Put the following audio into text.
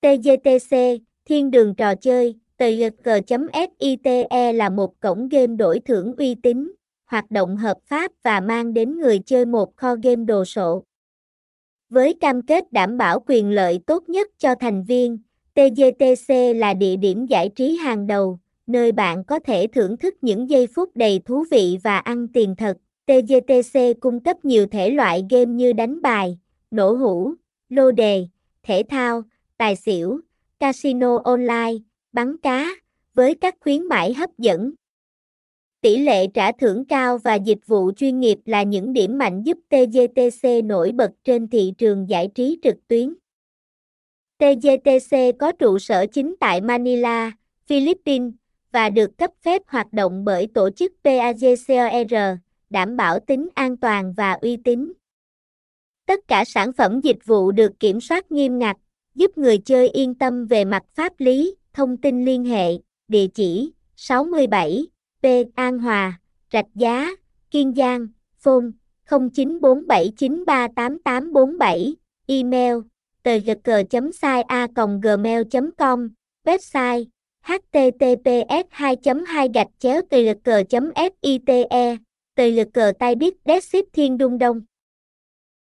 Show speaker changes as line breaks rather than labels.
TGTC, Thiên đường trò chơi, TGG.SITE là một cổng game đổi thưởng uy tín, hoạt động hợp pháp và mang đến người chơi một kho game đồ sộ. Với cam kết đảm bảo quyền lợi tốt nhất cho thành viên, TGTC là địa điểm giải trí hàng đầu, nơi bạn có thể thưởng thức những giây phút đầy thú vị và ăn tiền thật. TGTC cung cấp nhiều thể loại game như đánh bài, nổ hũ, lô đề, thể thao, tài xỉu, casino online, bắn cá, với các khuyến mãi hấp dẫn. Tỷ lệ trả thưởng cao và dịch vụ chuyên nghiệp là những điểm mạnh giúp TGTC nổi bật trên thị trường giải trí trực tuyến. TGTC có trụ sở chính tại Manila, Philippines và được cấp phép hoạt động bởi tổ chức PAGCOR, đảm bảo tính an toàn và uy tín. Tất cả sản phẩm dịch vụ được kiểm soát nghiêm ngặt, giúp người chơi yên tâm về mặt pháp lý, thông tin liên hệ, địa chỉ 67 P. An Hòa, Rạch Giá, Kiên Giang, phone 0947938847, email tgc.sai.gmail com website https 2 2 gạch chéo tgc.fite tgc tay biết Dead Thiên Đung Đông